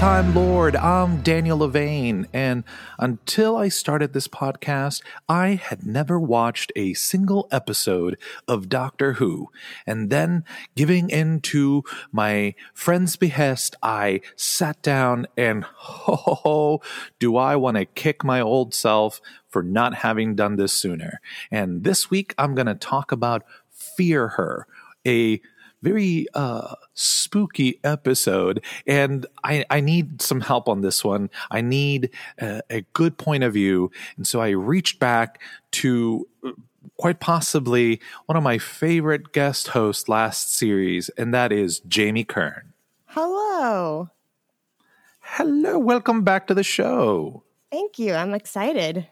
Time Lord. I'm Daniel Levane, and until I started this podcast, I had never watched a single episode of Doctor Who. And then, giving in to my friend's behest, I sat down and ho ho ho, do I want to kick my old self for not having done this sooner. And this week, I'm going to talk about Fear Her, a very uh, spooky episode, and I, I need some help on this one. I need a, a good point of view, and so I reached back to uh, quite possibly one of my favorite guest hosts last series, and that is Jamie Kern. Hello. Hello, welcome back to the show. Thank you. I'm excited.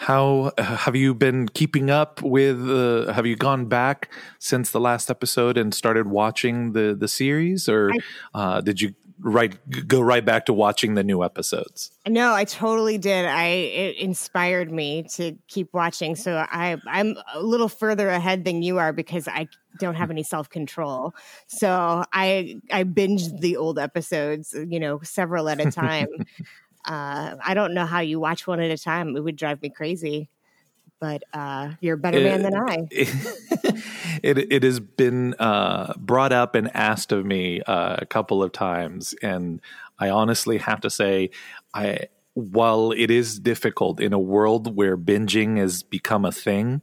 How uh, have you been keeping up with? Uh, have you gone back since the last episode and started watching the the series, or uh, did you right go right back to watching the new episodes? No, I totally did. I it inspired me to keep watching. So I I'm a little further ahead than you are because I don't have any self control. So I I binged the old episodes, you know, several at a time. Uh, I don't know how you watch one at a time. It would drive me crazy. But uh, you're a better it, man than I. It, it, has been uh, brought up and asked of me uh, a couple of times, and I honestly have to say, I while it is difficult in a world where binging has become a thing,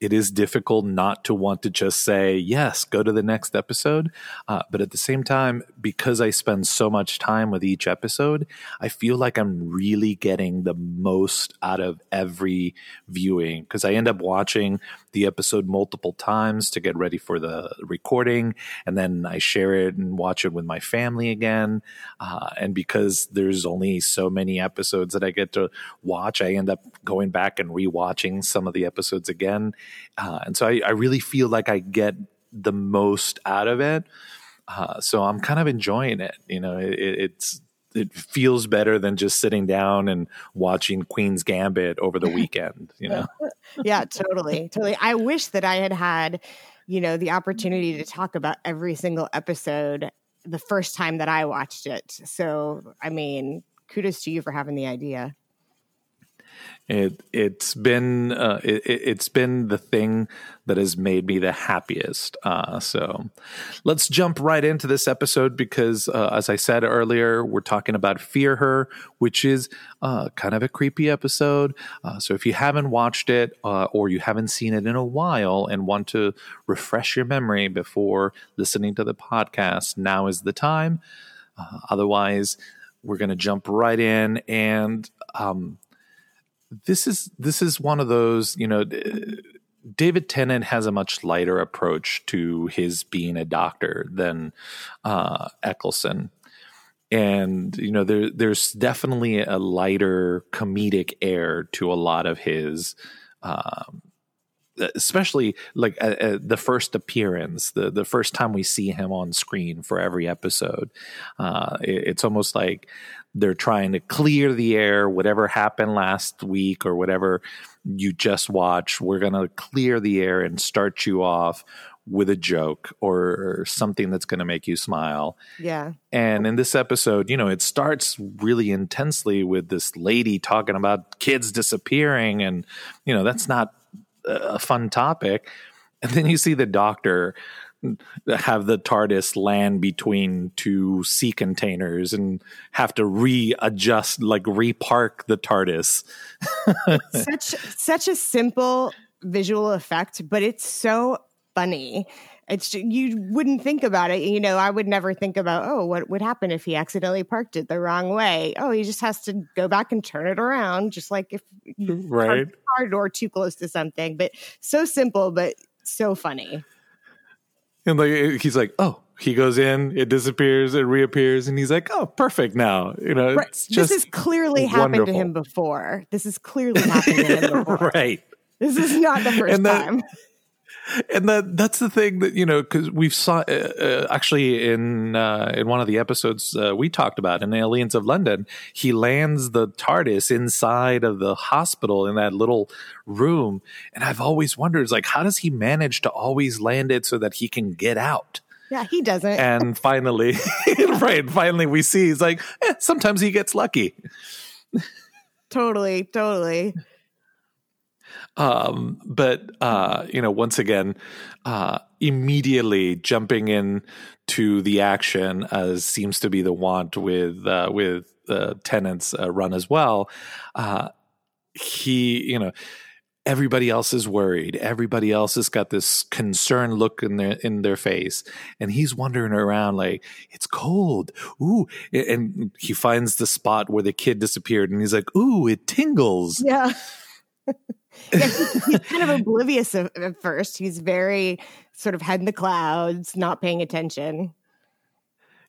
it is difficult not to want to just say yes go to the next episode. Uh, but at the same time because i spend so much time with each episode i feel like i'm really getting the most out of every viewing because i end up watching the episode multiple times to get ready for the recording and then i share it and watch it with my family again uh, and because there's only so many episodes that i get to watch i end up going back and rewatching some of the episodes again uh, and so I, I, really feel like I get the most out of it. Uh, so I'm kind of enjoying it. You know, it, it's it feels better than just sitting down and watching Queen's Gambit over the weekend. You know. yeah, totally, totally. I wish that I had had, you know, the opportunity to talk about every single episode the first time that I watched it. So, I mean, kudos to you for having the idea. It it's been uh, it, has been the thing that has made me the happiest. Uh, so let's jump right into this episode because, uh, as I said earlier, we're talking about Fear Her, which is uh, kind of a creepy episode. Uh, so if you haven't watched it uh, or you haven't seen it in a while and want to refresh your memory before listening to the podcast, now is the time. otherwise, we're going to jump right in and. Um, this is this is one of those you know david tennant has a much lighter approach to his being a doctor than uh, eccleston and you know there there's definitely a lighter comedic air to a lot of his um, especially like uh, uh, the first appearance, the the first time we see him on screen for every episode. Uh, it, it's almost like they're trying to clear the air. Whatever happened last week or whatever you just watched, we're gonna clear the air and start you off with a joke or something that's going to make you smile. Yeah. And in this episode, you know, it starts really intensely with this lady talking about kids disappearing and you know, that's not a fun topic. And then you see the doctor have the TARDIS land between two sea containers and have to readjust, like repark the TARDIS. such such a simple visual effect, but it's so funny. It's you wouldn't think about it. You know, I would never think about, oh, what would happen if he accidentally parked it the wrong way? Oh, he just has to go back and turn it around, just like if right car door too close to something. But so simple, but so funny. And like he's like, oh, he goes in, it disappears, it reappears, and he's like, "Oh, perfect now." You know, right. this has clearly wonderful. happened to him before. This is clearly happened to him before. right. This is not the first that, time and that that's the thing that you know because we've saw uh, uh, actually in uh, in one of the episodes uh, we talked about in Aliens of London, he lands the TARDIS inside of the hospital in that little room, and I've always wondered, like, how does he manage to always land it so that he can get out? Yeah, he doesn't. And finally, right, finally we see he's like, eh, sometimes he gets lucky. totally, totally. Um, but uh, you know, once again, uh, immediately jumping in to the action as seems to be the want with uh, with Tennant's uh, run as well. Uh, he, you know, everybody else is worried. Everybody else has got this concerned look in their in their face, and he's wandering around like it's cold. Ooh, and he finds the spot where the kid disappeared, and he's like, "Ooh, it tingles." Yeah. yeah, he's, he's kind of oblivious at, at first. He's very sort of head in the clouds, not paying attention.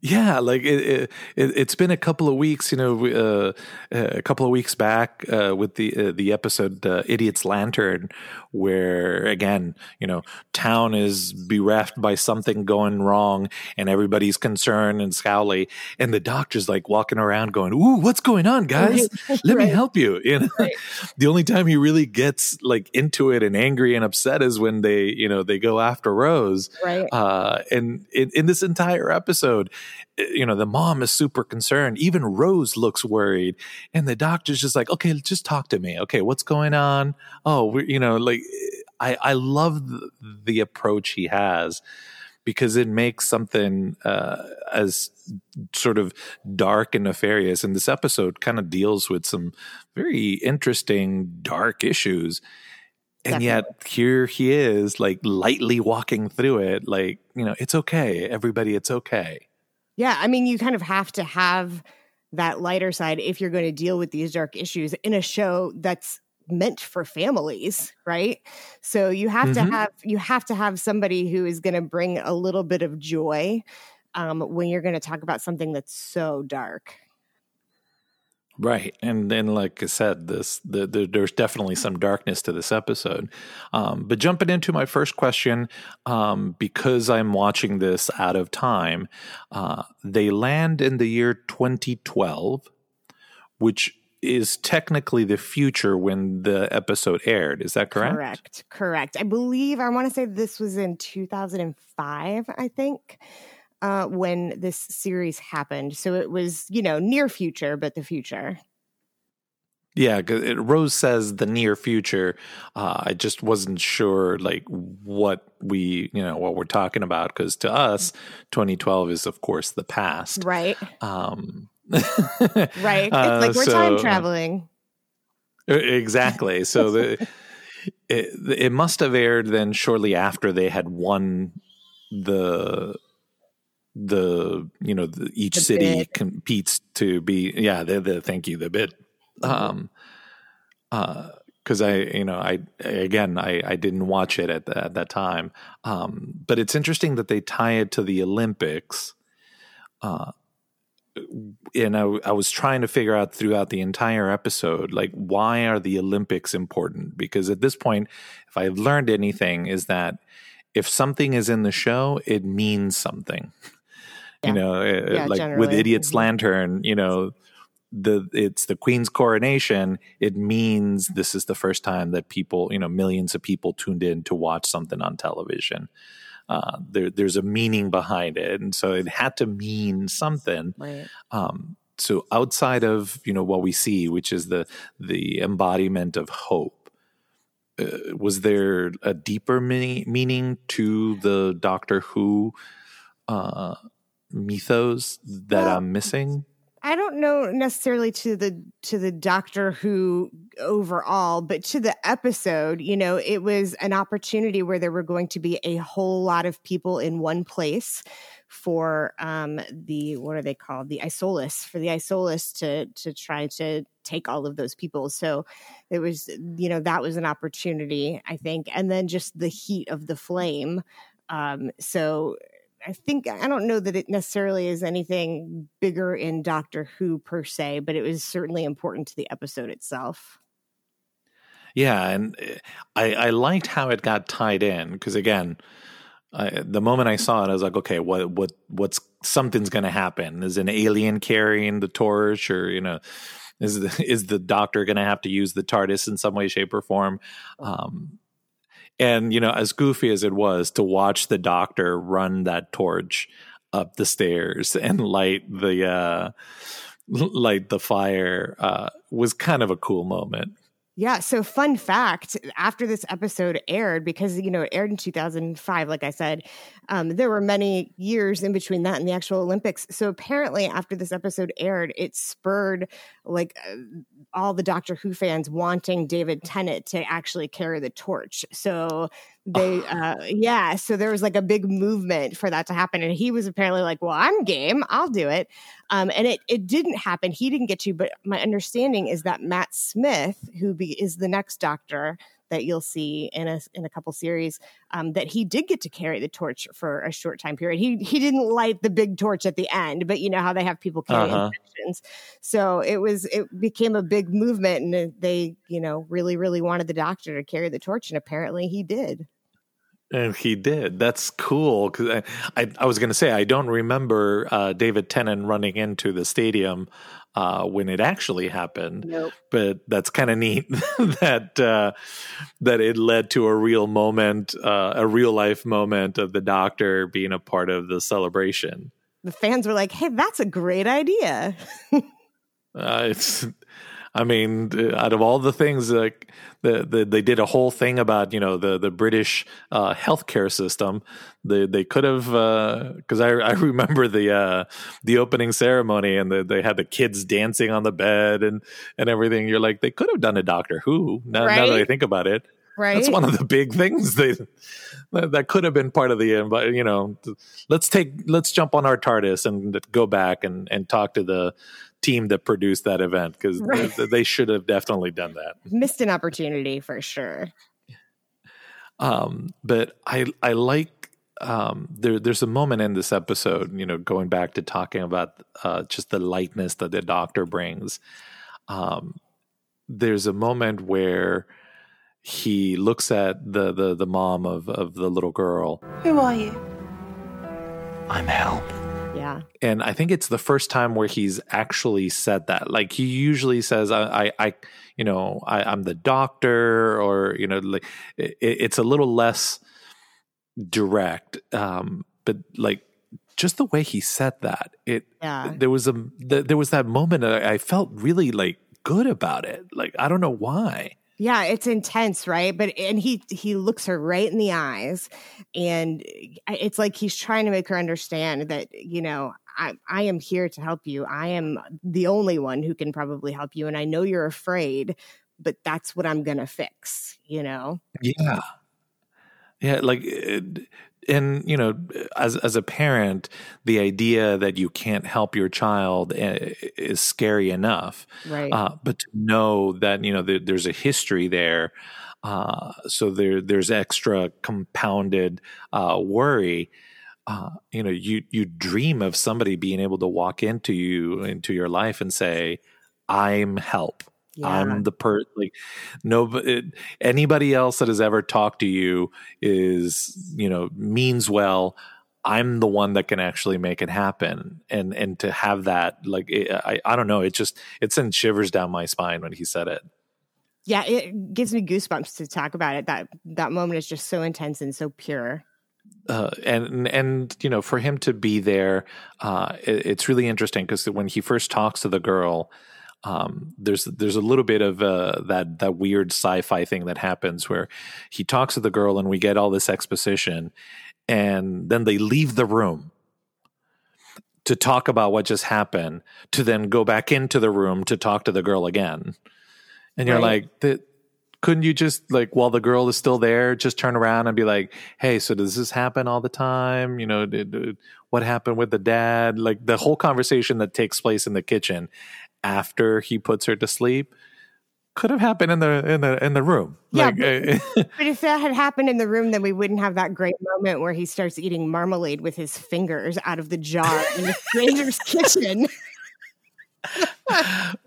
Yeah, like it, it, has been a couple of weeks, you know, uh, a couple of weeks back uh, with the uh, the episode uh, "Idiot's Lantern," where again, you know, town is bereft by something going wrong, and everybody's concerned and scowly, and the doctor's like walking around going, "Ooh, what's going on, guys? Right. Let right. me help you." You know, right. the only time he really gets like into it and angry and upset is when they, you know, they go after Rose, right? Uh, and in, in this entire episode you know, the mom is super concerned. Even Rose looks worried. And the doctor's just like, okay, just talk to me. Okay, what's going on? Oh, you know, like, I, I love the, the approach he has because it makes something uh, as sort of dark and nefarious. And this episode kind of deals with some very interesting, dark issues. And Definitely. yet here he is, like lightly walking through it, like, you know, it's okay. Everybody, it's okay. Yeah, I mean, you kind of have to have that lighter side if you're going to deal with these dark issues in a show that's meant for families, right? So you have mm-hmm. to have you have to have somebody who is going to bring a little bit of joy um, when you're going to talk about something that's so dark. Right, and then like I said, this the, the, there's definitely some darkness to this episode. Um, but jumping into my first question, um, because I'm watching this out of time, uh, they land in the year 2012, which is technically the future when the episode aired. Is that correct? Correct. Correct. I believe I want to say this was in 2005. I think uh, when this series happened. So it was, you know, near future, but the future. Yeah, Rose says the near future. Uh, I just wasn't sure, like what we, you know, what we're talking about, because to us, 2012 is, of course, the past, right? Um, right. It's uh, like we're so, time traveling. Exactly. So the it, it must have aired then shortly after they had won the the you know the, each the city bid. competes to be yeah the, the thank you the bid mm-hmm. um uh because I, you know, I again, I, I didn't watch it at, the, at that time, um, but it's interesting that they tie it to the Olympics. Uh, and I, I was trying to figure out throughout the entire episode, like, why are the Olympics important? Because at this point, if I've learned anything, is that if something is in the show, it means something. Yeah. You know, eh, yeah, like generally. with Idiot's mm-hmm. Lantern, you know, the it's the Queen's coronation. It means this is the first time that people, you know, millions of people tuned in to watch something on television. Uh, there, there's a meaning behind it, and so it had to mean something. Right. Um, so outside of you know what we see, which is the the embodiment of hope, uh, was there a deeper meaning, meaning to the Doctor Who uh, mythos that well, I'm missing? I don't know necessarily to the to the Doctor Who overall, but to the episode, you know, it was an opportunity where there were going to be a whole lot of people in one place for um the what are they called? The isolus for the isolus to to try to take all of those people. So it was you know that was an opportunity i think. And then just the heat of the flame um so I think I don't know that it necessarily is anything bigger in Doctor Who per se, but it was certainly important to the episode itself. Yeah, and eh, I, I liked how it got tied in because again, I, the moment I saw it, I was like, okay, what what what's something's going to happen? Is an alien carrying the torch, or you know, is the, is the Doctor going to have to use the TARDIS in some way, shape, or form? Um, And you know, as goofy as it was to watch the doctor run that torch up the stairs and light the uh light the fire uh was kind of a cool moment. Yeah. So, fun fact after this episode aired, because, you know, it aired in 2005, like I said, um, there were many years in between that and the actual Olympics. So, apparently, after this episode aired, it spurred like uh, all the Doctor Who fans wanting David Tennant to actually carry the torch. So, they uh yeah so there was like a big movement for that to happen and he was apparently like well i'm game i'll do it um and it it didn't happen he didn't get to but my understanding is that matt smith who be, is the next doctor that you'll see in a in a couple series um, that he did get to carry the torch for a short time period. He he didn't light the big torch at the end, but you know how they have people carry uh-huh. infections. So it was it became a big movement, and they you know really really wanted the doctor to carry the torch, and apparently he did. And he did. That's cool. Because I, I, I, was going to say I don't remember uh, David Tennant running into the stadium uh, when it actually happened. Nope. But that's kind of neat that uh, that it led to a real moment, uh, a real life moment of the doctor being a part of the celebration. The fans were like, "Hey, that's a great idea." Uh, it's I mean, out of all the things, like the, the, they did a whole thing about you know the the British uh, healthcare system. They they could have because uh, I I remember the uh, the opening ceremony and the, they had the kids dancing on the bed and and everything. You're like they could have done a Doctor Who. Now, right? now that I think about it, right? That's one of the big things they that could have been part of the but you know let's take let's jump on our TARDIS and go back and and talk to the team that produced that event because right. they, they, should have definitely done that. Missed an opportunity for sure. Um, but I I like um, there. There's a moment in this episode, you know, going back to talking about uh, just the lightness that the Doctor brings. Um, there's a moment where he looks at the the the mom of of the little girl. Who are you? I'm help. Yeah. And I think it's the first time where he's actually said that. Like he usually says, I, I, I you know, I, am the doctor, or, you know, like it, it's a little less direct. Um, but like just the way he said that, it, yeah. there was a, there was that moment I felt really like good about it. Like, I don't know why. Yeah, it's intense, right? But and he he looks her right in the eyes and it's like he's trying to make her understand that, you know, I I am here to help you. I am the only one who can probably help you and I know you're afraid, but that's what I'm to fix, you know. Yeah. Yeah, like eh, it, and you know as as a parent the idea that you can't help your child eh, is scary enough. Right. Uh, but to know that you know there, there's a history there uh, so there there's extra compounded uh, worry uh, you know you you dream of somebody being able to walk into you into your life and say i'm help yeah. I'm the per like no it, anybody else that has ever talked to you is you know means well. I'm the one that can actually make it happen, and and to have that like it, I I don't know it just it sends shivers down my spine when he said it. Yeah, it gives me goosebumps to talk about it. That that moment is just so intense and so pure. Uh, and and you know for him to be there, uh, it, it's really interesting because when he first talks to the girl, um, there's there's a little bit of uh, that that weird sci-fi thing that happens where he talks to the girl and we get all this exposition, and then they leave the room to talk about what just happened, to then go back into the room to talk to the girl again, and you're right. like, couldn't you just like while the girl is still there, just turn around and be like, "Hey, so does this happen all the time? You know, did, did, what happened with the dad? Like the whole conversation that takes place in the kitchen, after he puts her to sleep could have happened in the in the in the room. Yeah, like, but, eh, eh. but, if that had happened in the room, then we wouldn't have that great moment where he starts eating marmalade with his fingers out of the jar in the stranger's kitchen.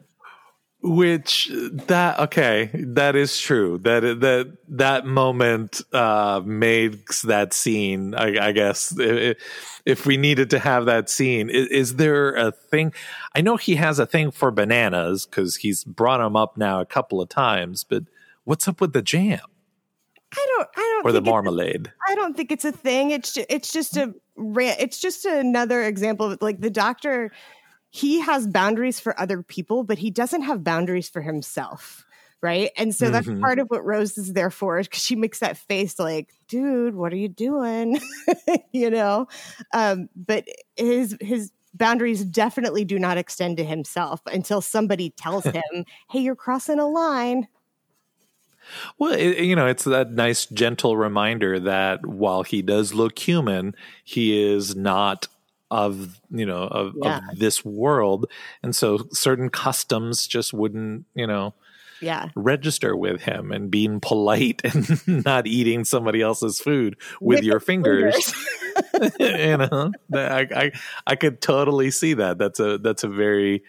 which that okay that is true that that that moment uh makes that scene i, I guess if, if, we needed to have that scene is, is, there a thing i know he has a thing for bananas because he's brought them up now a couple of times but what's up with the jam I don't I don't or the marmalade. I don't think it's a thing. It's just, it's just a ra- it's just another example of like the doctor. He has boundaries for other people, but he doesn't have boundaries for himself, right? And so that's Mhm. part of what Rose is there for, because she makes that face like, "Dude, what are you doing?" you know. Um, but his his boundaries definitely do not extend to himself until somebody tells him, "Hey, you're crossing a line." Well, it, you know, it's that nice, gentle reminder that while he does look human, he is not of you know of, Yeah. of this world, and so certain customs just wouldn't you know Yeah. register with him. And being polite and not eating somebody else's food with, With your your fingers, you know, I, I I could totally see that. That's a that's a very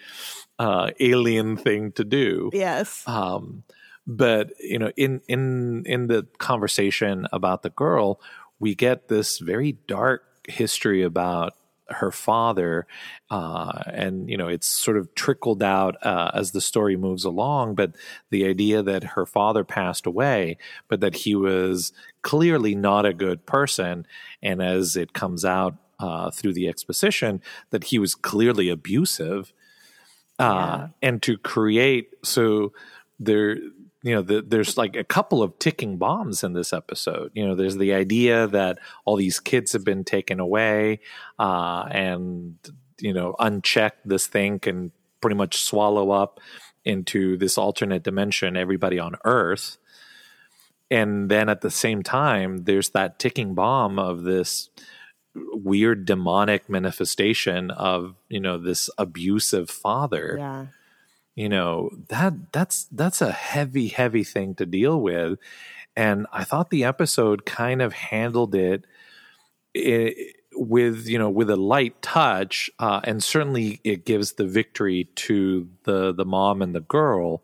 uh, alien thing to do. Yes. Um, but you know, in in in the conversation about the girl, we get this very dark history about her father, uh, and you know, it's sort of trickled out uh, as the story moves along. But the idea that her father passed away, but that he was clearly not a good person, and as it comes out uh, through the exposition, that he was clearly abusive uh, and to create so there you know the, there's like a couple of ticking bombs in this episode. You know there's the idea that all these kids have been taken away uh, and you know unchecked this thing can pretty much swallow up into this alternate dimension everybody on earth. And then at the same time there's that ticking bomb of this weird demonic manifestation of you know this abusive father. Yeah. You know that that's that's a heavy heavy thing to deal with. And i thought the episode kind of handled it i with you know with a light touch uh, and certainly it gives the victory to the the mom and the girl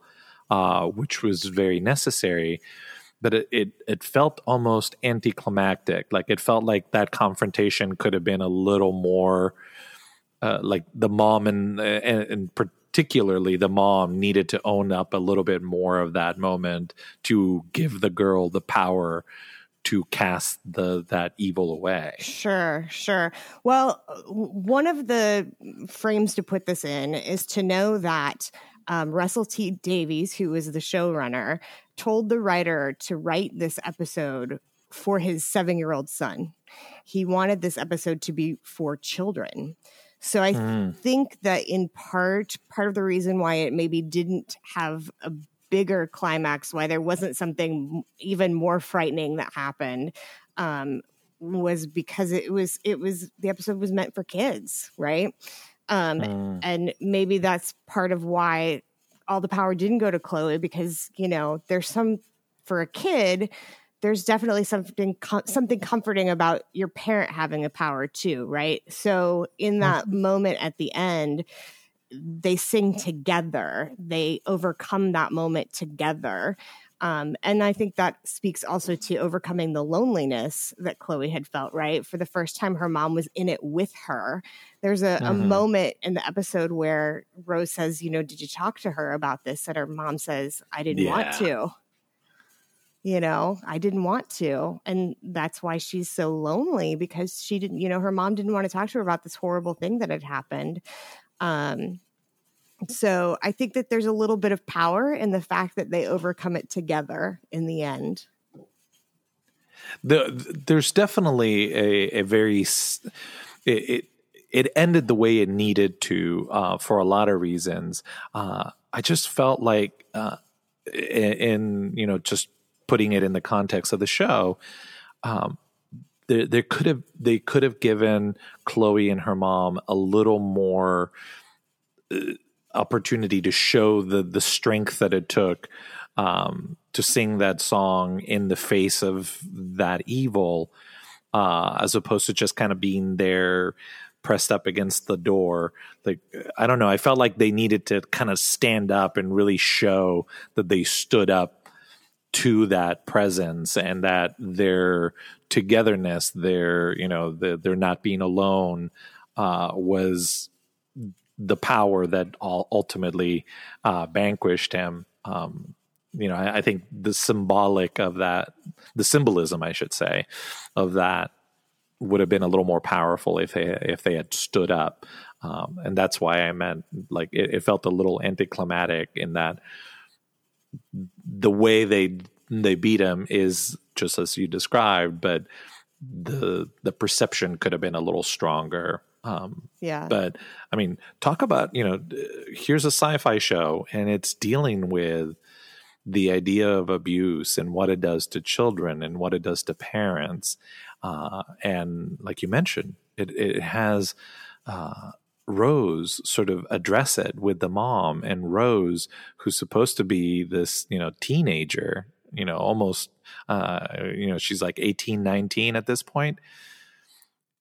uh, which was very necessary. But it, it it felt almost anticlimactic. Like it felt like that confrontation could have been a little more uh, like the mom and, and and particularly the mom needed to own up a little bit more of that moment to give the girl the power to cast the that evil away. Sure, sure. Well, one of the frames to put this in is to know that um, Russell T Davies, who was the showrunner, told the writer to write this episode for his seven year old son. He wanted this episode to be for children. So I Mm. think that in part, part of the reason why it maybe didn't have a bigger climax, why there wasn't something even more frightening that happened, um, was because it was it was the episode was meant for kids, right? Um, Mm. and maybe that's part of why all the power didn't go to Chloe because you know there's some for a kid there's definitely something com- something comforting about your parent having a power too right? So in that moment at the end they sing together. They overcome that moment together. Um, and i think that speaks also to overcoming the loneliness that chloe had felt right? For the first time her mom was in it with her. There's a, a Mhm. moment in the episode where rose says you know did you talk to her about this? And her mom says i didn't want to you know i didn't want to and that's why she's so lonely because she didn't you know her mom didn't want to talk to her about this horrible thing that had happened um so i think that there's a little bit of power in the fact that they overcome it together in the end The, there's definitely a, a very it, it it ended the way it needed to uh, for a lot of reasons. Uh, I just felt like uh, in, in you know just putting it in the context of the show, um, there there could have they could have given Chloe and her mom a little more uh, opportunity to show the the strength that it took um, to sing that song in the face of that evil, uh, as opposed to just kind of being there pressed up against the door. Like I don't know, I felt like they needed to kind of stand up and really show that they stood up to that presence and that their togetherness, their you know, the, their not being alone, uh, was the power that ultimately uh, vanquished him. Um, you know, I, I think the symbolic of that, the symbolism, I should say, of that would have been a little more powerful if they if they had stood up, um, and that's why I meant like it, it felt a little anticlimactic in that the way they they beat him is just as you described, but the the perception could have been a little stronger. Um, yeah. But I mean, talk about you know, here's a sci-fi show, and it's dealing with the idea of abuse and what it does to children and what it does to parents, uh, and like you mentioned, it it has. Uh, Rose sort of address it with the mom and Rose, who's supposed to be this, you know, teenager, you know, almost, uh, you know, she's like 18, 19 at this point.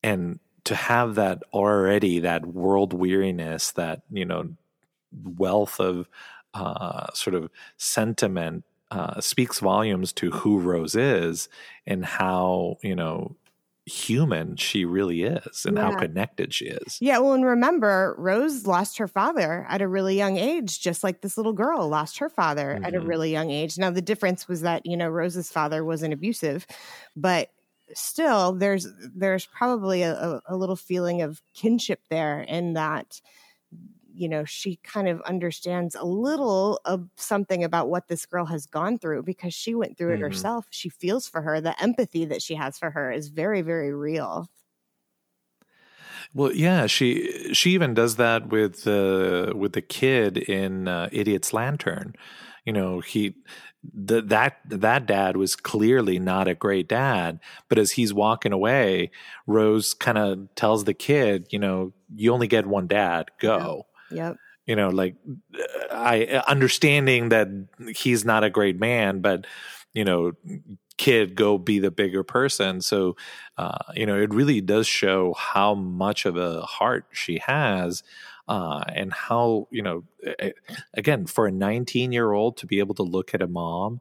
And to have that already, that world weariness, that, you know, wealth of uh, sort of sentiment uh, speaks volumes to who Rose is and how, you know, human she really is and yeah. how connected she is. Yeah, well, and remember, Rose lost her father at a really young age, just like this little girl lost her father mm-hmm. at a mm-hmm. really young age. Now, the difference was that, you know, Rose's father wasn't abusive, but still there's there's probably a, a little feeling of kinship there in that you know, she kind of understands a little of something about what this girl has gone through because she went through it mm-hmm. herself. She feels for her. The empathy that she has for her is very, very real. Well, yeah, she she even does that with the uh, with the kid in uh, Idiot's Lantern. You know, he the, that that dad was clearly not a great dad, but as he's walking away, Rose kind of tells the kid, you know, you only get one dad, go. Yep. You know, like I understanding that he's not a great man, but you know, kid, go be the bigger person. So, uh, you know, it really does show how much of a heart she has. Uh, and how you know again for a 19 year old to be able to look at a mom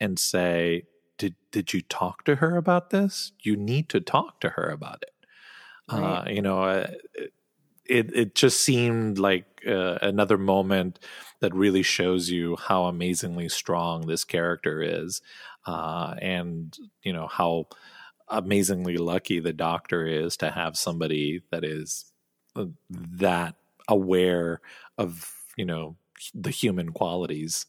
and say did did you talk to her about this you need to talk to her about it right. uh, you know uh, it it just seemed like uh, another moment that really shows you how amazingly strong this character is, uh, and you know how amazingly lucky the doctor is to have somebody that is uh, that aware of you know the human qualities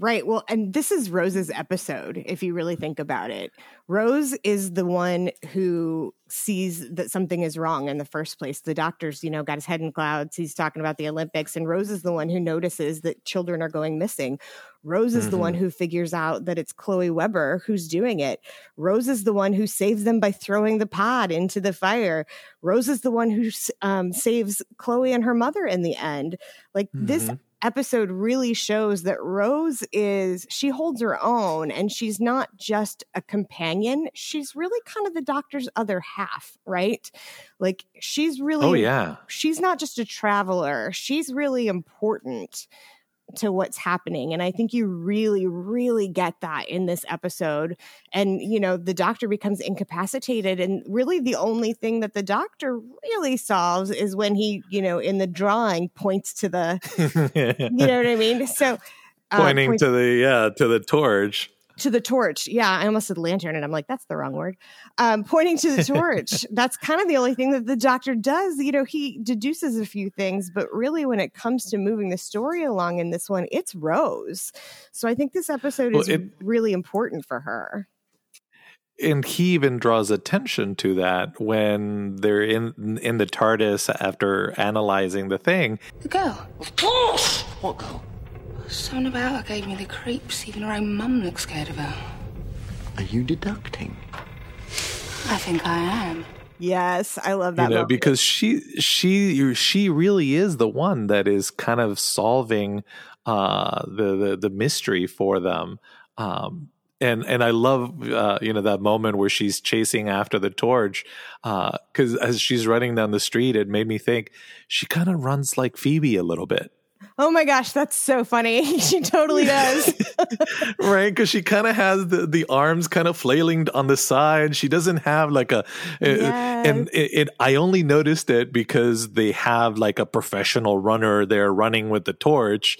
Right. Well, and this is Rose's episode, if you really think about it. Rose is the one who sees that something is wrong in the first place. The doctor's, you know, got his head in clouds. He's talking about the Olympics, and Rose is the one who notices that children are going missing. Rose is mm-hmm. the one mm-hmm. who figures out that it's Chloe Webber who's doing it. Rose is the one who saves them by throwing the pod into the fire. Rose is the one who um, saves Chloe and her mother in the end. Like mm-hmm. this episode really shows that Rose is, she holds her own and she's not just a companion. She's really kind of the doctor's other half, right? Like she's really, oh, yeah. She's not just a traveler, she's really important to what's happening. And I think you really, really get that in this episode. And, you know, the doctor becomes incapacitated. And really, the only thing that the doctor really solves is when he, you know, in the drawing points to the, you know what I mean? So, uh, pointing to the, yeah, to the torch to the torch. Yeah, I almost said lantern, and I'm like, that's the wrong word. Um, pointing to the torch. that's kind of the only thing that the doctor does. You know, he deduces a few things, but really, when it comes to moving the story along in this one, it's Rose. So I think this episode well, is it, really important for her. And he even draws attention to that when they're in in the TARDIS after analyzing the thing. The girl. Of course. What girl? Something about her gave me the creeps. Even her own mum looks scared of her. Are you deducting? I think I am. Yes, I love that. You know, moment. because she she she really is the one that is kind of solving uh, the, the the mystery for them. Um, and and I love uh, you know that moment where she's chasing after the torch because uh, as she's running down the street, it made me think she kind of runs like Phoebe a little bit Oh my gosh, that's so funny. she totally does. right? Because she kind of has the, the arms kind of flailing on the side. She doesn't have like a, eh, eh, yes. and it, it, I only noticed it because they have like a professional runner there running with the torch.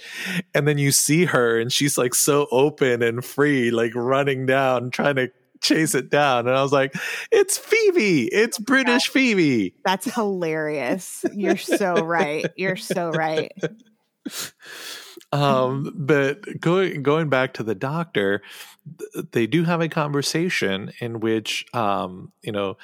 And then you see her and she's like so open and free, like running down, trying to chase it down. And I was like, it's Phoebe. It's British Phoebe. That's hilarious. You're so right. You're so right. um, but going going back to the doctor, they do have a conversation in which um, you know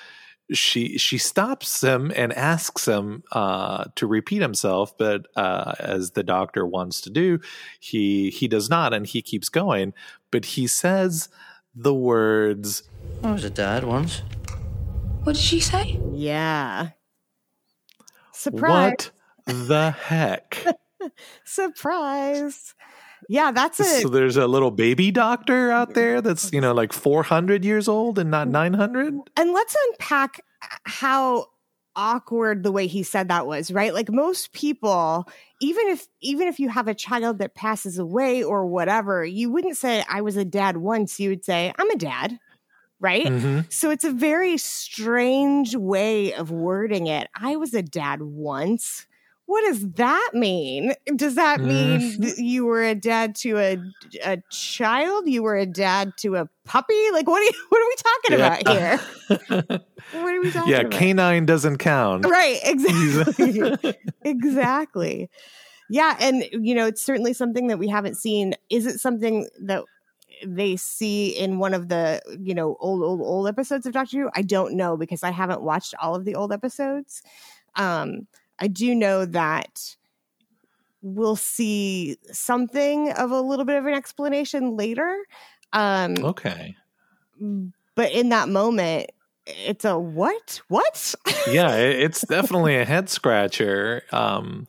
she she stops him and asks him uh, to repeat himself, but uh, as the doctor wants to do, he he does not, and he keeps going. But he says the words, "I was a dad once." What did she say? Yeah. Surprise! What the heck? Surprise. Yeah, that's it. So there's a little baby doctor out there that's, you know, like 400 years old and not 900. And let's unpack how awkward the way he said that was, right? Like most people, even if even if you have a child that passes away or whatever, you wouldn't say I was a dad once, you would say I'm a dad. Right? Mm-hmm. So it's a very strange way of wording it. I was a dad once what does that mean? Does that mean mm-hmm. you were a dad to a a child? You were a dad to a puppy? Like what are you, what are we talking yeah. about here? what are we talking about? yeah, about? canine doesn't count. Right, exactly. exactly. Yeah, and you know, it's certainly something that we haven't seen. Is it something that they see in one of the you know old old old episodes of Doctor Who? I don't know because I haven't watched all of the old episodes. Um I do know that we'll see something of a little bit of an explanation later. Um, okay. But in that moment, it's a what? What? yeah, it's definitely a head scratcher. Um,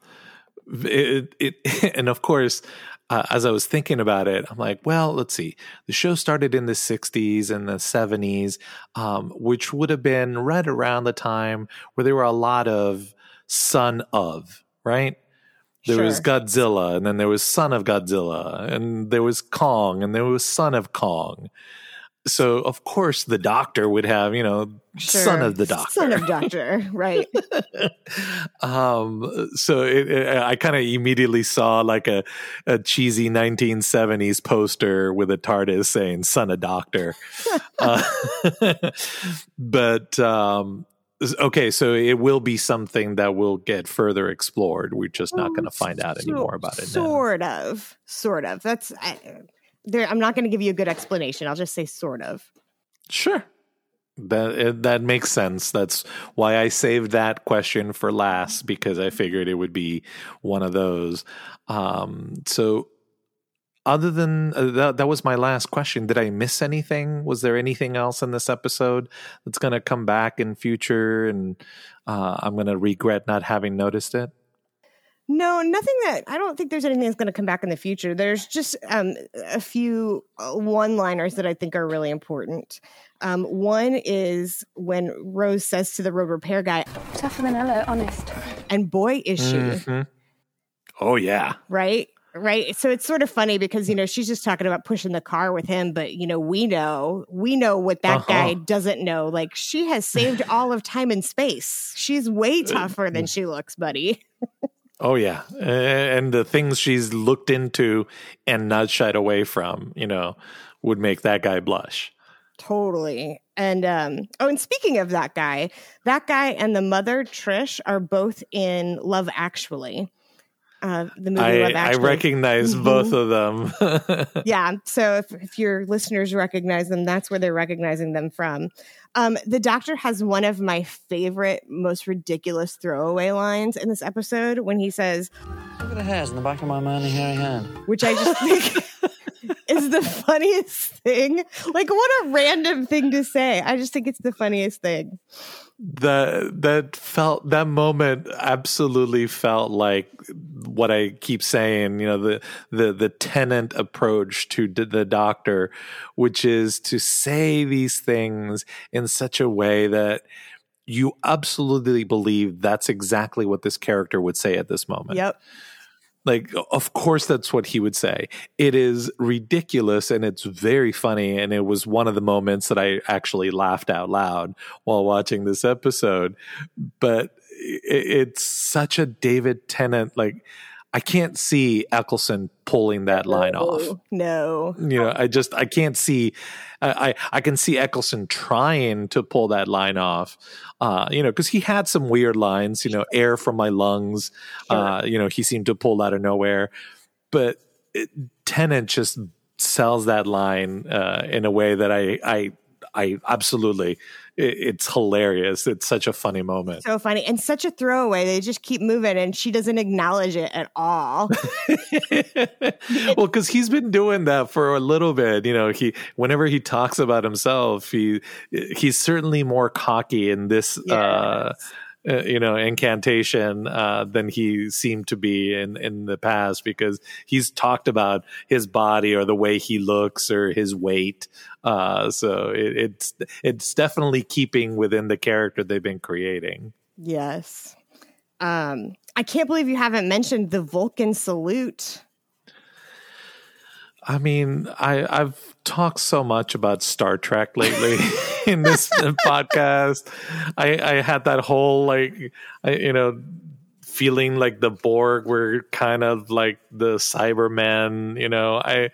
it, it, and of course, uh, as I was thinking about it, I'm like, well, let's see. The show started in the 60s and the 70s, um, which would have been right around the time where there were a lot of son of, right? There sure. was Godzilla, and then there was son of Godzilla, and there was Kong, and there was son of Kong. So of course the doctor would have, you know, sure. son of the doctor, son of doctor, right? um, so it, it, I kind of immediately saw like a, a cheesy 1970s poster with a TARDIS saying "son of doctor," uh, but um, okay so it will be something that will get further explored. We're just not going to find out any more about it sort now. of sort of. That's I, there, i'm not going to give you a good explanation. I'll just say sort of. Sure. That that makes sense. That's why i saved that question for last because i figured it would be one of those. Um, so other than uh, that, that was my last question. Did I miss anything? Was there anything else in this episode that's going to come back in future, and uh, I'm going to regret not having noticed it? No, nothing that I don't think there's anything that's going to come back in the future. There's just um, a few uh, one liners that I think are really important. Um, one is when Rose says to the road repair guy, Tougher than Ella, honest. And boy, is she. Mm-hmm. Oh, yeah. Right? Right? So it's sort of funny because you know she's just talking about pushing the car with him but you know we know we know what that uh-huh. guy doesn't know. Like she has saved all of time and space. She's way tougher than she looks buddy. Oh yeah. And the things she's looked into and not shied away from you know would make that guy blush. Totally. And um oh and speaking of that guy that guy and the mother trish are both in love actually uh, the movie I, Love Actually. I recognize mm-hmm. both of them. yeah. So if, if your listeners recognize them, that's where they're recognizing them from. Um, the doctor has one of my favorite, most ridiculous throwaway lines in this episode when he says, Look at the hairs in the back of my manly hairy hand. Which I just think is the funniest thing. Like, what a random thing to say. I just think it's the funniest thing that that felt that moment absolutely felt like what I keep saying, you know, the the the Tennant approach to the doctor, which is to say these things in such a way that you absolutely believe that's exactly what this character would say at this moment. Yep. like of course that's what he would say it is ridiculous and it's very funny and it was one of the moments that i actually laughed out loud while watching this episode but it's such a david tennant like I can't see Eccleston pulling that line no, off. No. You know, I just I can't see I I, I can see Eccleston trying to pull that line off. Uh, you know, because he had some weird lines, you know, air from my lungs. Uh, you know, he seemed to pull out of nowhere. But it, Tennant just sells that line uh, in a way that I I I absolutely it's hilarious. It's such a funny moment. So funny and such a throwaway. They just keep moving and she doesn't acknowledge it at all. well, because he's been doing that for a little bit. You know, he whenever he talks about himself, he he's certainly more cocky in this yes. uh uh, you know incantation uh, than he seemed to be in in the past because he's talked about his body or the way he looks or his weight. Uh, so it, it's it's definitely keeping within the character they've been creating. Yes. Um, I can't believe you haven't mentioned the Vulcan salute. I mean, I, I've talked so much about Star Trek lately in this podcast. I, I had that whole like, I, you know, feeling like the Borg were kind of like the Cybermen, you know. I,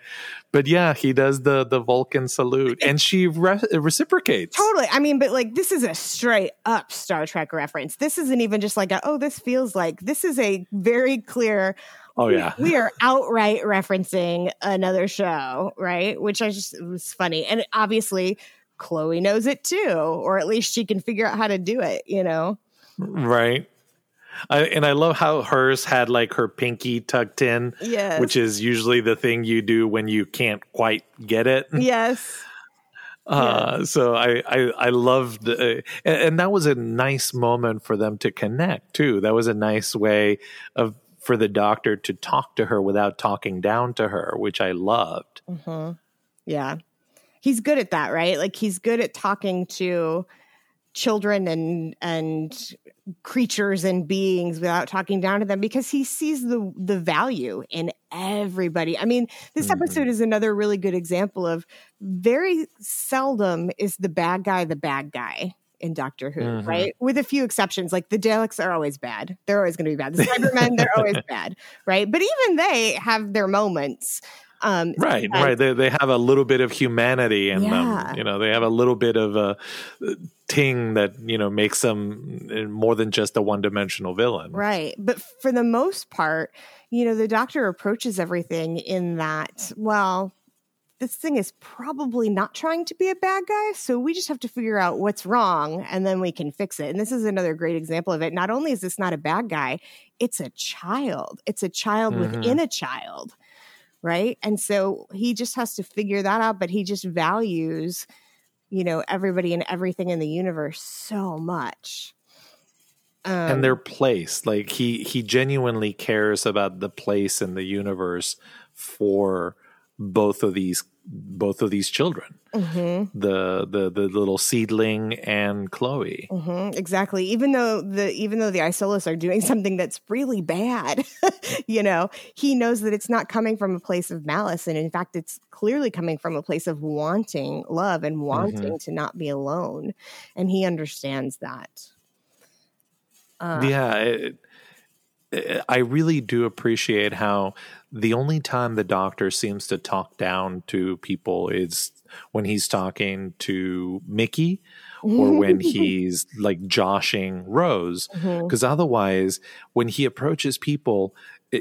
but yeah, he does the the Vulcan salute, and she re- reciprocates. Totally. I mean, but like this is a straight up Star Trek reference. This isn't even just like a, oh, this feels like. This is a very clear Oh yeah. We, we are outright referencing another show, right? Which I just was funny. And obviously Chloe knows it too, or at least she can figure out how to do it, you know? Right. I, and I love how hers had like her pinky tucked in, yes. which is usually the thing you do when you can't quite get it. Yes. Uh, yeah. So I I, I loved, uh, and, and, that was a nice moment for them to connect too. That was a nice way of for the doctor to talk to her without talking down to her, which I loved. Mm-hmm. Yeah. He's good at that, right? Like he's good at talking to children and and creatures and beings without talking down to them because he sees the the value in everybody. I mean, this mm-hmm. episode is another really good example of very seldom is the bad guy the bad guy in Doctor Who, mm-hmm. right? With a few exceptions, like the Daleks are always bad. They're always going to be bad. The Cybermen, they're always bad, right? But even they have their moments. Um, right, right. They they have a little bit of humanity in yeah. them. You know, they have a little bit of a ting that you know makes them uh, more than just a one dimensional villain. Right, but for the most part, you know, the Doctor approaches everything in that. Well, this thing is probably not trying to be a bad guy. So we just have to figure out what's wrong and then we can fix it. And this is another great example of it. Not only is this not a bad guy, it's a child, it's a child mm-hmm. within a child. Right. And so he just has to figure that out, but he just values, you know, everybody and everything in the universe so much. Um, and their place like he he genuinely cares about the place in the universe for both of these both of these children. Mm-hmm. the the the little seedling and chloe. Mm-hmm, exactly. Even though the even though the Isolus are doing something that's really bad you know he knows that it's not coming from a place of malice. And in fact it's clearly coming from a place of wanting love and wanting mm-hmm. to not be alone. And he understands that. Uh, yeah it, I really do appreciate how the only time the doctor seems to talk down to people is when he's talking to Mickey or when he's like joshing Rose. Because mm-hmm. otherwise, when he approaches people,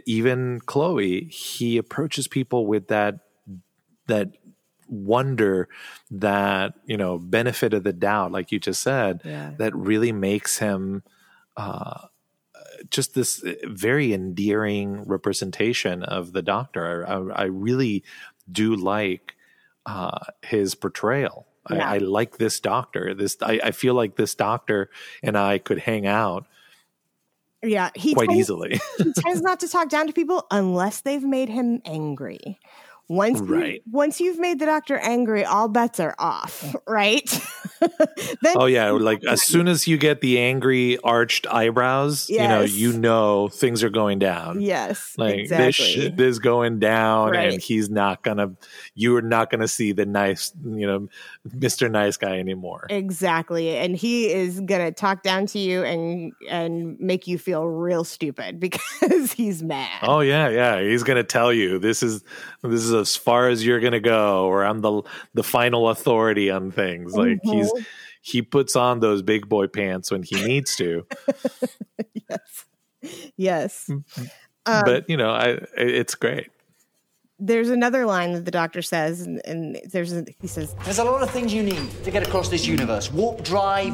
even Chloe, he approaches people with that that wonder that you know benefit of the doubt like you just said yeah. that really makes him uh, just this very endearing representation of the Doctor. I, I really do like uh, his portrayal. Yeah. I, I, like this Doctor. This I, I, feel like this Doctor and I could hang out. Yeah, he quite tends, easily. he tends not to talk down to people unless they've made him angry. Once, right. you, once you've made the doctor angry, all bets are off, right? then Oh yeah, like as soon as you get the angry arched eyebrows, you know, you know things are going down. yes, Like exactly. this shit is going down, Right. and he's not gonna. You are not gonna see the nice, you know, Mister Nice Guy anymore. Exactly. And he is going to talk down to you and and make you feel real stupid because he's mad. Oh yeah, yeah. He's gonna tell you this is this is as far as you're gonna go, or I'm the the final authority on things. Like he's Mhm. he puts on those big boy pants when he needs to. yes. Yes. Um, but you know, I it's great. there's another line that the doctor says and, and there's a, he says There's a lot of things you need to get across this universe warp drive,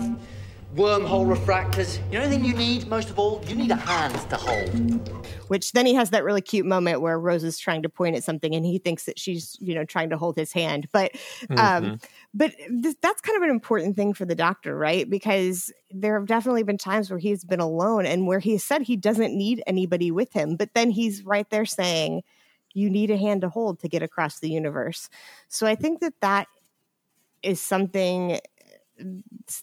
wormhole refractors. You know anything you need most of all? You need a hand to hold. which then he has that really cute moment where Rose is trying to point at something and he thinks that she's you know trying to hold his hand but um but th- that's kind of an important thing for the doctor right because there have definitely been times where he's been alone and where he said he doesn't need anybody with him but then he's right there saying you need a hand to hold to get across the universe so i think that that is something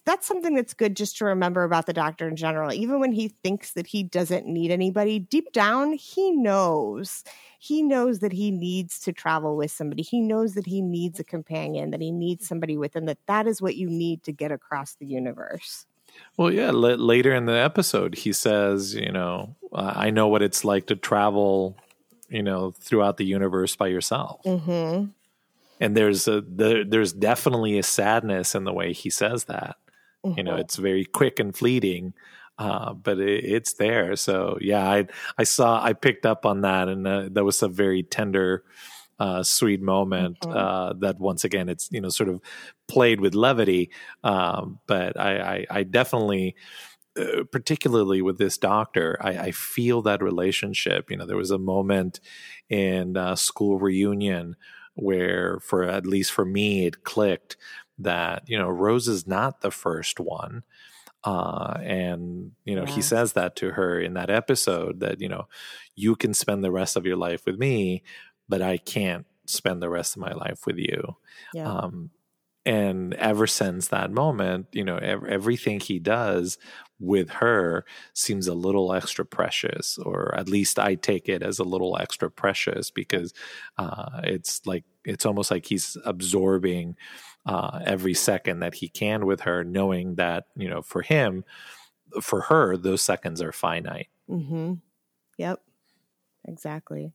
that's something that's good just to remember about the doctor in general. Even when he thinks that he doesn't need anybody, deep down, he knows. He knows that he needs to travel with somebody. He knows that he needs a companion, that he needs somebody with him, that that is what you need to get across the universe. Well, yeah. L- later in the episode, he says, you know, I know what it's like to travel, you know, throughout the universe by yourself. Mm-hmm. And there's a there, there's definitely a sadness in the way he says that. You know, it's very quick and fleeting, uh, but it, it's there. So yeah, I I saw I picked up on that, and uh, that was a very tender. Uh, sweet moment uh, that once again it's you know sort of played with levity um, but I, I, I definitely uh, particularly with this doctor I, I feel that relationship you know there was a moment in uh, school reunion where for at least for me it clicked that you know rose is not the first one uh, and you know Yeah. he says that to her in that episode that you know you can spend the rest of your life with me but i can't spend the rest of my life with you Yeah. um, and ever since that moment you know ev- everything he does with her seems a little extra precious or at least i take it as a little extra precious because uh, it's like it's almost like he's absorbing uh, every second that he can with her knowing that you know for him for her those seconds are finite Mm-hmm. Yep. Exactly.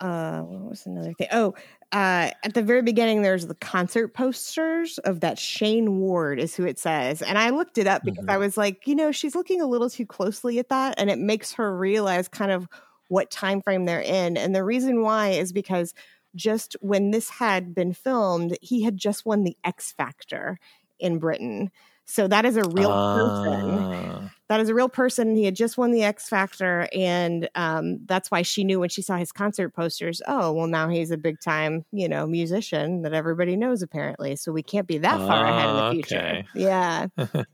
Uh, what was another thing? Oh, uh, at the very beginning, there's the concert posters of that Shayne Ward is who it says, and I looked it up because I was like, you know, she's looking a little too closely at that, and it makes her realize kind of what time frame they're in, and the reason why is because just when this had been filmed, he had just won the X Factor in Britain. So that is a real person Ah. That is a real person. He had just won the X Factor, and um, that's why she knew when she saw his concert posters. Oh, well, now he's a big time, you know, musician that everybody knows apparently. So we can't be that far ahead in the Ah, future. okay. Yeah,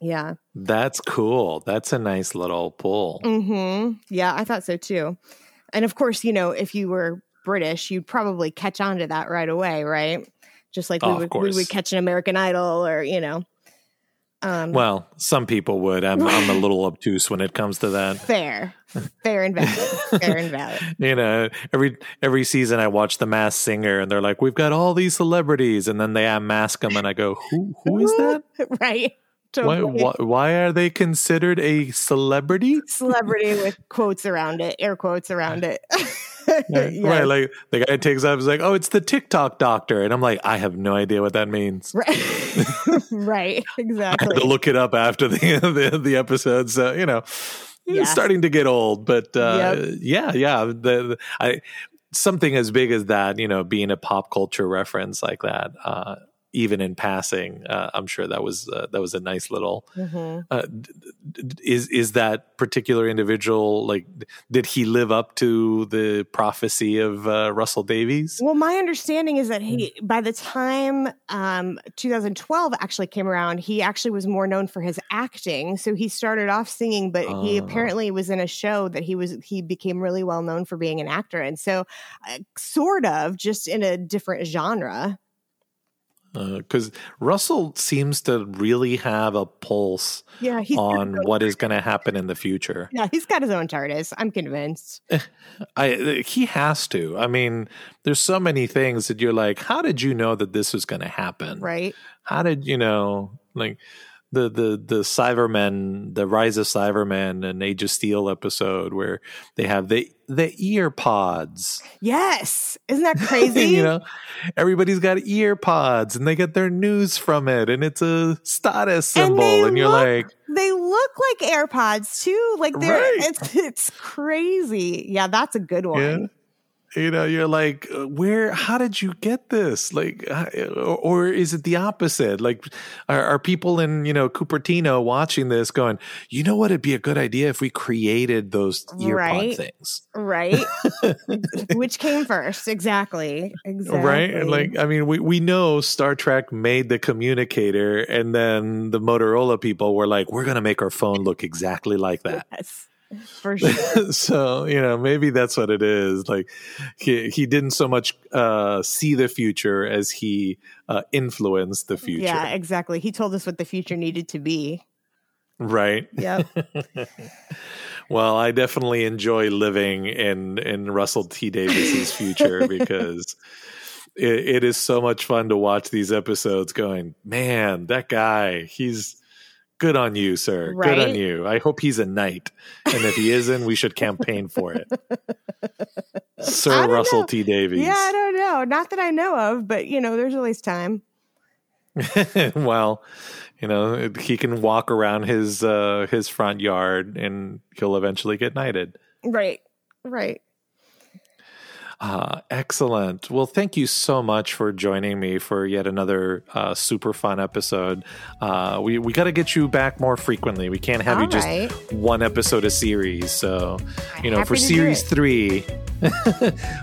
yeah, that's cool that's a nice little pull hmm yeah. I thought so too. And of course, you know, if you were British, you'd probably catch on to that right away, right? Just like we Oh, would, we would catch an American Idol, or you know. Um, Well, some people would. I'm, I'm a little obtuse when it comes to that. fair, fair and valid, fair and valid. You know, every every season I watch The Masked Singer, and they're like, "We've got all these celebrities," and then they unmask them, and I go, "Who who is that? right? Why, why why are they considered a celebrity?" Celebrity with quotes around it, air quotes around it. Right, Yes. Right, like the guy takes up, is like, "Oh, it's the TikTok doctor," and I'm like, "I have no idea what that means." right, right, I had to look it up after the the, the episode. So you know, Yeah. it's starting to get old. But uh, Yep. yeah, yeah, the, the I something as big as that, you know, being a pop culture reference like that, uh, even in passing, uh, I'm sure that was uh, that was a nice little. Mhm. Uh, d- d- is is that particular individual like? Did he live up to the prophecy of uh, Russell Davies? Well, my understanding is that he, by the time um, 2012 actually came around, he actually was more known for his acting. So he started off singing, but he Oh. apparently was in a show that he was he became really well known for being an actor, and so uh, sort of just in a different genre. Uh, because Russell seems to really have a pulse Yeah, on what is going to happen in the future. Yeah, he's got his own TARDIS. I'm convinced. I he has to. I mean, there's so many things that you're like, how did you know that this was going to happen? Right. How did you know? Like the the the Cybermen, the Rise of Cybermen, and Age of Steel episode where they have the the ear pods. Yes. Isn't that crazy? you know, everybody's got ear pods, and they get their news from it, and it's a status symbol, they and, you're look- like. they look like AirPods too. Like they're Right. it's it's crazy. Yeah, that's a good one. Yeah. You know you're like uh, where how did you get this like uh, or, or is it the opposite like are, are people in you know cupertino watching this going you know what it'd be a good idea if we created those earpod Right. things Right? Which came first? Exactly. Exactly. right and like i mean we, we know star trek made the communicator and then the motorola people were like we're gonna make our phone look exactly like that yes, for sure. so you know maybe that's what it is like he he didn't so much uh see the future as he uh influenced the future Yeah, exactly. He told us what the future needed to be. right Yep. well i definitely enjoy living in in Russell T Davies's future because it, it is so much fun to watch these episodes going man that guy he's good on you sir good on you i hope he's a knight and if he isn't we should campaign for it sir russell know. t davies yeah, I don't know. Not that I know of, but you know, there's always time. well, you know, he can walk around his uh his front yard and he'll eventually get knighted. Right. Right. Uh excellent. Well, thank you so much for joining me for yet another uh super fun episode. Uh we we got to get you back more frequently. We can't have you just right. one episode a series. So, you know, for series 3,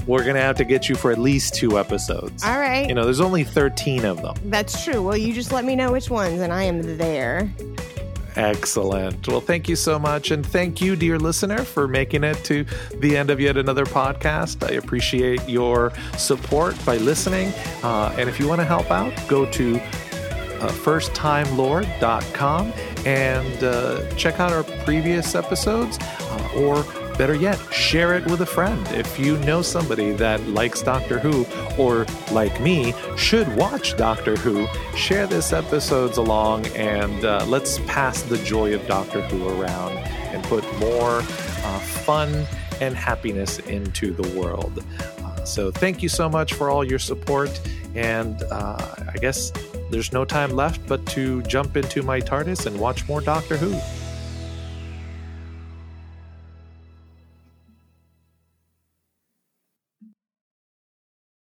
we're going to have to get you for at least two episodes. All right. You know, there's only 13 of them. That's true. Well, you just let me know which ones and I am there. Excellent. Well, thank you so much. And thank you, dear listener, for making it to the end of yet another podcast. I appreciate your support by listening. Uh, and if you want to help out, go to uh, firsttimelord.com and uh, check out our previous episodes. Uh, or better yet, share it with a friend. If you know somebody that likes Doctor Who or, like me, should watch Doctor Who, share this episodes along and uh, let's pass the joy of Doctor Who around and put more uh, fun and happiness into the world. Uh, so, thank you so much for all your support. And uh, I guess there's no time left but to jump into my TARDIS and watch more Doctor Who.